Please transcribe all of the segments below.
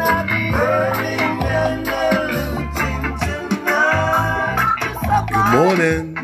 Good morning.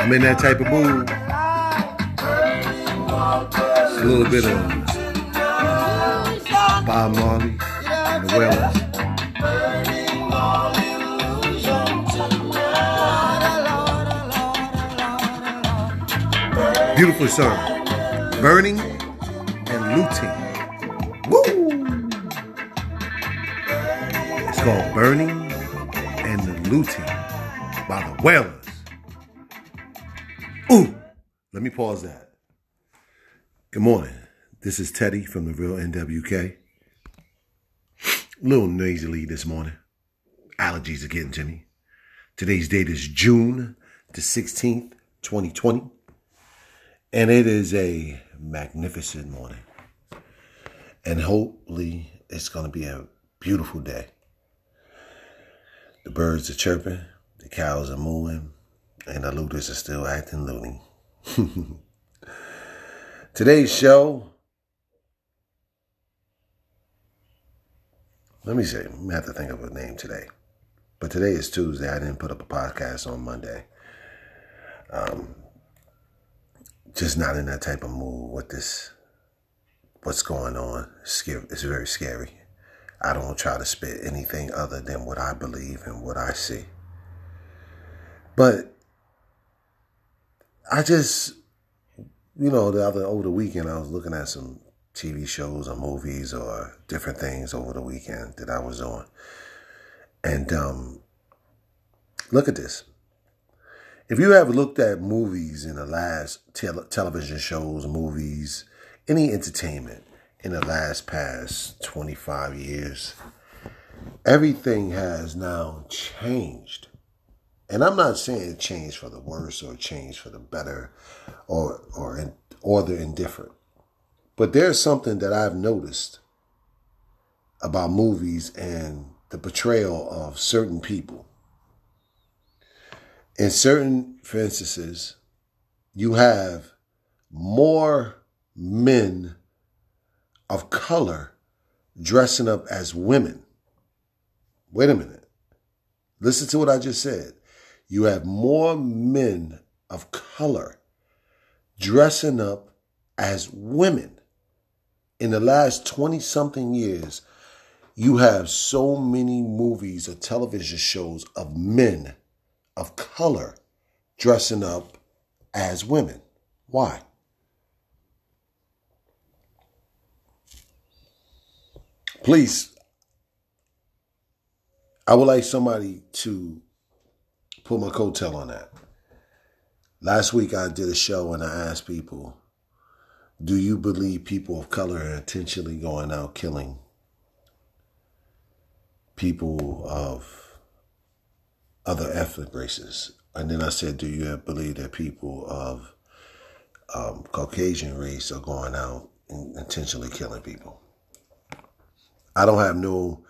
I'm in that type of mood. It's a little bit of Bob Marley and the Wailers. Beautiful song. Burning and looting. Woo! It's called Burning and the Looting by the Wailers. Ooh! Let me pause that. Good morning. This is Teddy from the Real NWK. A little nasally this morning. Allergies are getting to me. Today's date is June the 16th, 2020. And it is a magnificent morning. And hopefully it's going to be a beautiful day. The birds are chirping, the cows are mooing, and the looters are still acting loony. Today's show, let me see, I have to think of a name today. But today is Tuesday. I didn't put up a podcast on Monday. Um, just not in that type of mood with this, what's going on. It's, scary, it's very scary. I don't try to spit anything other than what I believe and what I see. But I just, you know, the other over the weekend, I was looking at some TV shows or movies or different things over the weekend that I was on. And um, look at this. If you have looked at movies in the last tel- television shows, movies, any entertainment in the last past 25 years, everything has now changed. And I'm not saying change for the worse or change for the better or or or the indifferent. But there's something that I've noticed about movies and the portrayal of certain people. In certain instances, you have more men of color dressing up as women. Wait a minute. Listen to what I just said. You have more men of color dressing up as women. In the last 20 something years, you have so many movies or television shows of men of color dressing up as women. Why? Please, I would like somebody to put my coattail on that. Last week I did a show and I asked people, do you believe people of color are intentionally going out killing people of other ethnic races? And then I said, do you believe that people of um, Caucasian race are going out and intentionally killing people? I don't have no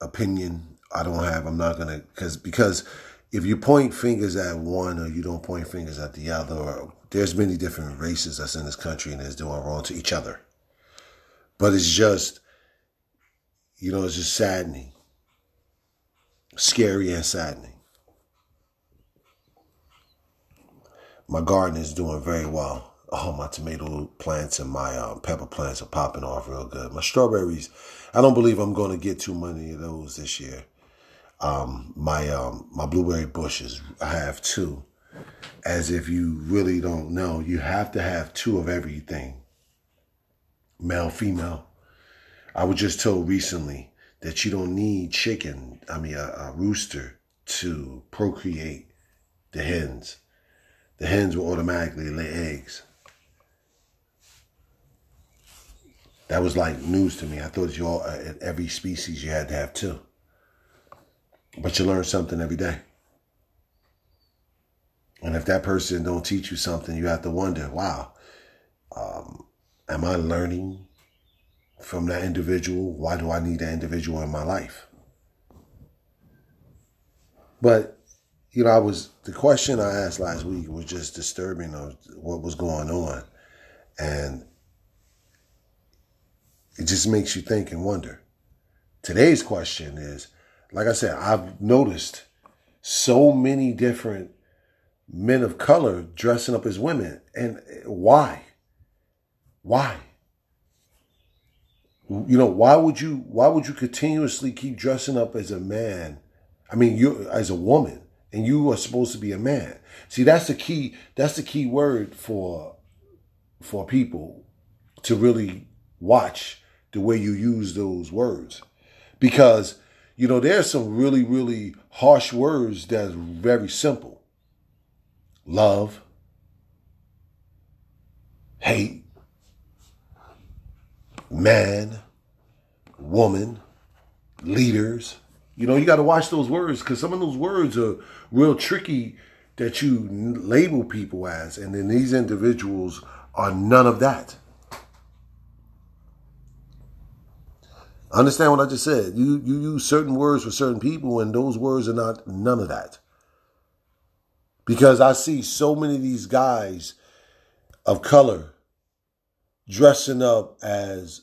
opinion. I don't have, I'm not going to, because, because if you point fingers at one or you don't point fingers at the other, or there's many different races that's in this country and is doing wrong to each other. But it's just, you know, it's just saddening, scary and saddening. My garden is doing very well. Oh, my tomato plants and my um, pepper plants are popping off real good. My strawberries, I don't believe I'm going to get too many of those this year. Um, my um, my blueberry bushes, I have two. As if you really don't know, you have to have two of everything. Male, female. I was just told recently that you don't need chicken, I mean a, a rooster, to procreate the hens. The hens will automatically lay eggs. That was like news to me. I thought you all at every species you had to have two. But you learn something every day. And if that person don't teach you something, you have to wonder, wow, um, am I learning from that individual? Why do I need that individual in my life? But you know, I was the question I asked last week was just disturbing of what was going on, and it just makes you think and wonder. Today's question is, like I said, I've noticed so many different men of color dressing up as women, and why? Why? You know, why would you why would you continuously keep dressing up as a man? I mean, you as a woman, and you are supposed to be a man. See, that's the key. That's the key word for for people to really watch the way you use those words, because you know there's some really really harsh words that's very simple. Love, hate, man, woman, leaders. You know, you got to watch those words because some of those words are real tricky that you label people as. And then these individuals are none of that. Understand what I just said. You you use certain words for certain people, and those words are not none of that. Because I see so many of these guys of color dressing up as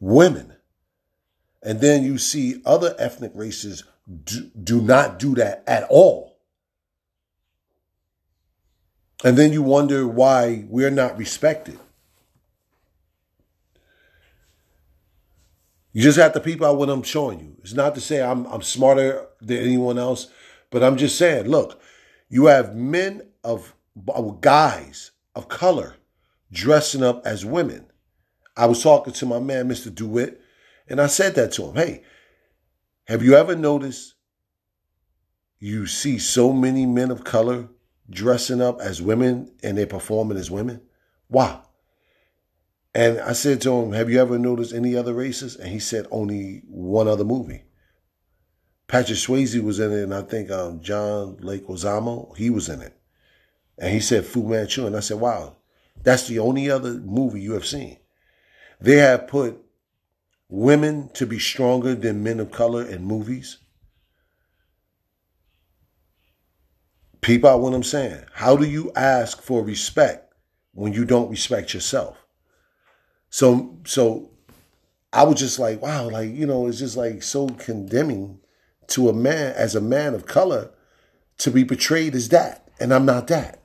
women. And then you see other ethnic races do, do not do that at all. And then you wonder why we're not respected. You just have to peep out what I'm showing you. It's not to say I'm, I'm smarter than anyone else, but I'm just saying, look, you have men of, of guys of color dressing up as women. I was talking to my man, Mr. DeWitt, and I said that to him. Hey, have you ever noticed you see so many men of color dressing up as women and they're performing as women? Wow. And I said to him, Have you ever noticed any other races? And he said, Only one other movie. Patrick Swayze was in it, and I think um, John Ozamo he was in it. And he said Fu Manchu. And I said, Wow, that's the only other movie you have seen. They have put women to be stronger than men of color in movies. People out what I'm saying. How do you ask for respect when you don't respect yourself? So so I was just like, wow, like, you know, it's just like so condemning to a man as a man of color to be portrayed as that. And I'm not that.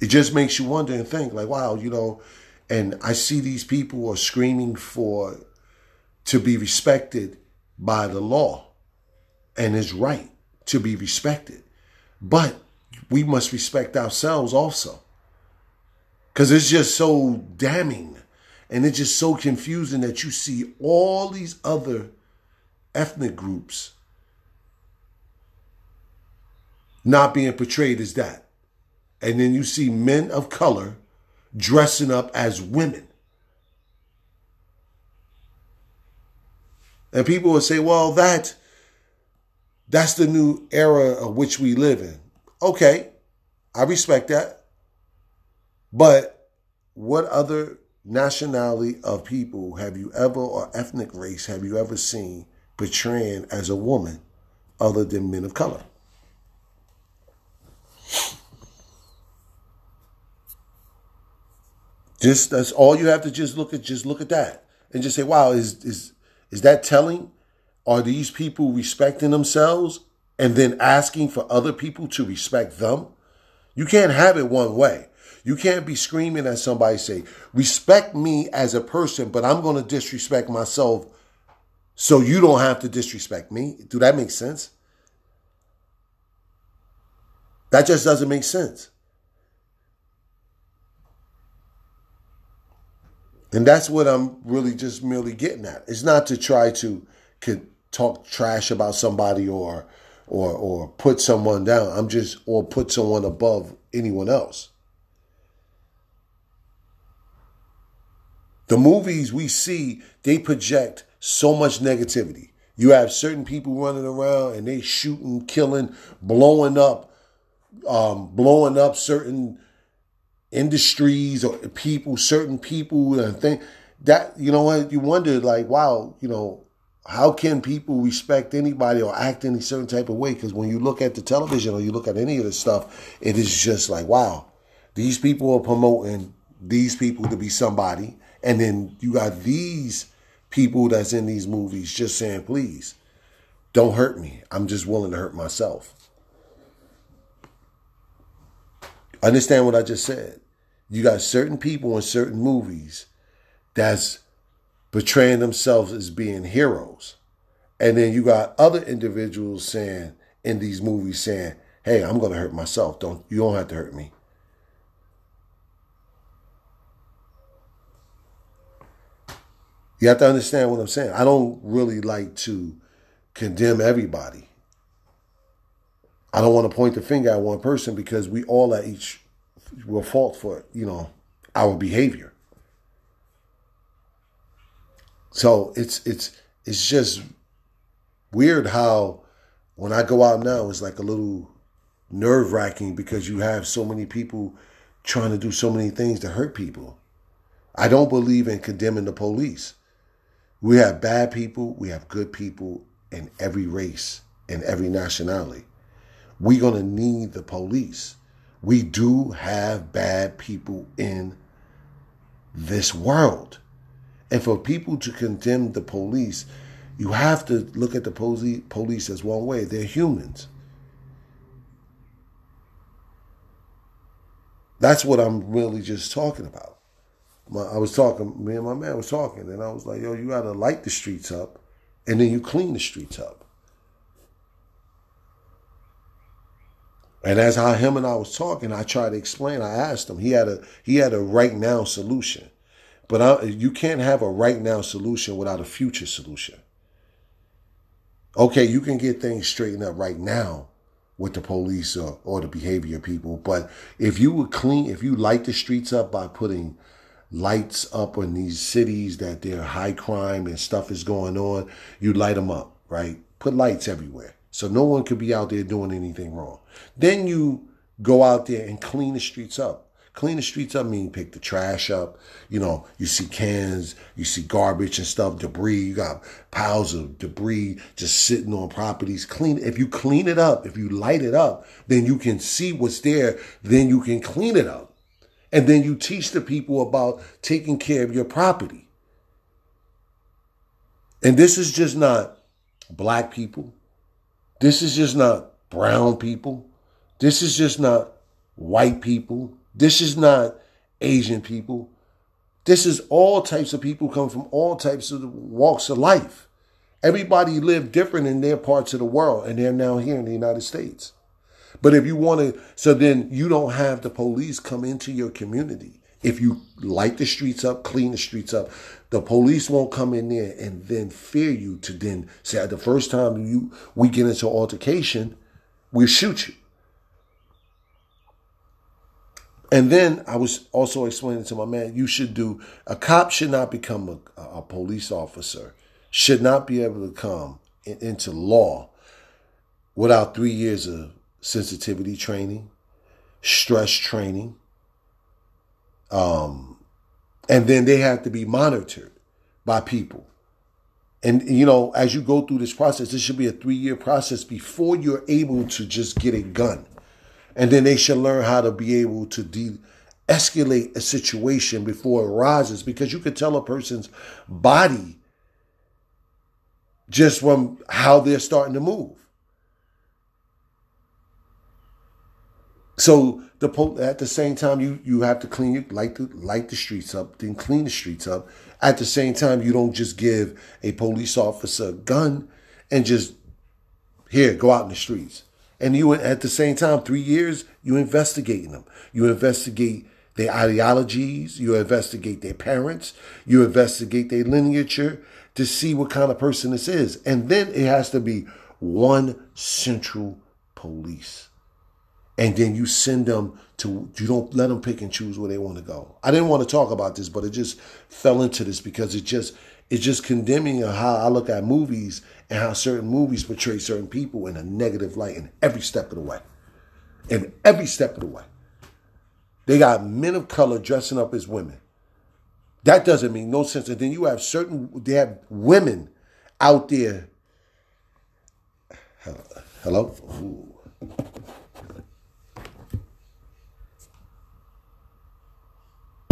It just makes you wonder and think like, wow, you know, and I see these people are screaming for to be respected by the law and is right to be respected. But we must respect ourselves also. Because it's just so damning and it's just so confusing that you see all these other ethnic groups not being portrayed as that and then you see men of color dressing up as women. And people will say, well, that that's the new era of which we live in. Okay, I respect that. But what other nationality of people have you ever, or ethnic race, have you ever seen portraying as a woman other than men of color? Just that's all you have to just look at. Just look at that and just say, "Wow, is is is that telling? Are these people respecting themselves and then asking for other people to respect them? You can't have it one way. You can't be screaming at somebody say, "Respect me as a person, but I'm going to disrespect myself." So you don't have to disrespect me. Do that make sense? That just doesn't make sense. And that's what I'm really just merely getting at. It's not to try to could talk trash about somebody or or or put someone down. I'm just or put someone above anyone else. The movies we see, they project so much negativity. You have certain people running around and they shooting, killing, blowing up, um, blowing up certain industries or people, certain people and things. that you know what you wonder like wow you know how can people respect anybody or act any certain type of way? Because when you look at the television or you look at any of this stuff it is just like wow these people are promoting these people to be somebody. And then you got these people that's in these movies just saying please don't hurt me. I'm just willing to hurt myself understand what i just said you got certain people in certain movies that's portraying themselves as being heroes. And then you got other individuals saying in these movies saying, "Hey, I'm going to hurt myself. Don't you don't have to hurt me." You have to understand what I'm saying. I don't really like to condemn everybody. I don't want to point the finger at one person because we all at each will fault for, you know, our behavior. So it's it's it's just weird how when I go out now it's like a little nerve wracking because you have so many people trying to do so many things to hurt people. I don't believe in condemning the police. We have bad people, we have good people in every race, in every nationality. We're going to need the police. We do have bad people in this world. And for people to condemn the police, you have to look at the police as one way. They're humans. That's what I'm really just talking about. My, I was talking, me and my man was talking, and I was like, yo, you got to light the streets up, and then you clean the streets up. And as how him and I was talking, I tried to explain. I asked him. He had a he had a right now solution. But I, you can't have a right now solution without a future solution. Okay, you can get things straightened up right now with the police or, or the behavior people. But if you would clean, if you light the streets up by putting lights up in these cities that they're high crime and stuff is going on, you light them up, right? Put lights everywhere. So no one could be out there doing anything wrong. Then you go out there and clean the streets up. Clean the streets up mean pick the trash up. You know, you see cans, you see garbage and stuff, debris. You got piles of debris just sitting on properties. Clean. If you clean it up, if you light it up, then you can see what's there. Then you can clean it up. And then you teach the people about taking care of your property. And this is just not black people. This is just not brown people. This is just not white people. This is not Asian people. This is all types of people come from all types of walks of life. Everybody live different in their parts of the world, and they're now here in the United States. But if you want to, so then you don't have the police come into your community. If you light the streets up, clean the streets up, the police won't come in there and then fear you to then say, the first time you we get into altercation, we'll shoot you. And then I was also explaining to my man, you should do, a cop should not become a, a police officer, should not be able to come in, into law without three years of sensitivity training, stress training. Um, and then they have to be monitored by people. And, you know, as you go through this process, this should be a three year process before you're able to just get a gun. And then they should learn how to be able to de escalate a situation before it rises because you could tell a person's body just from how they're starting to move. So the at the same time you you have to clean light the light the streets up, then clean the streets up. At the same time, you don't just give a police officer a gun and just here go out in the streets. And you, at the same time, three years, you investigating them. You investigate their ideologies. You investigate their parents. You investigate their lineage to see what kind of person this is. And then it has to be one central police. And then you send them to, you don't let them pick and choose where they want to go. I didn't want to talk about this, but it just fell into this because it just, it's just condemning how I look at movies and how certain movies portray certain people in a negative light in every step of the way. In every step of the way. They got men of color dressing up as women. That doesn't make no sense. And then you have certain, they have women out there. Hello? Ooh.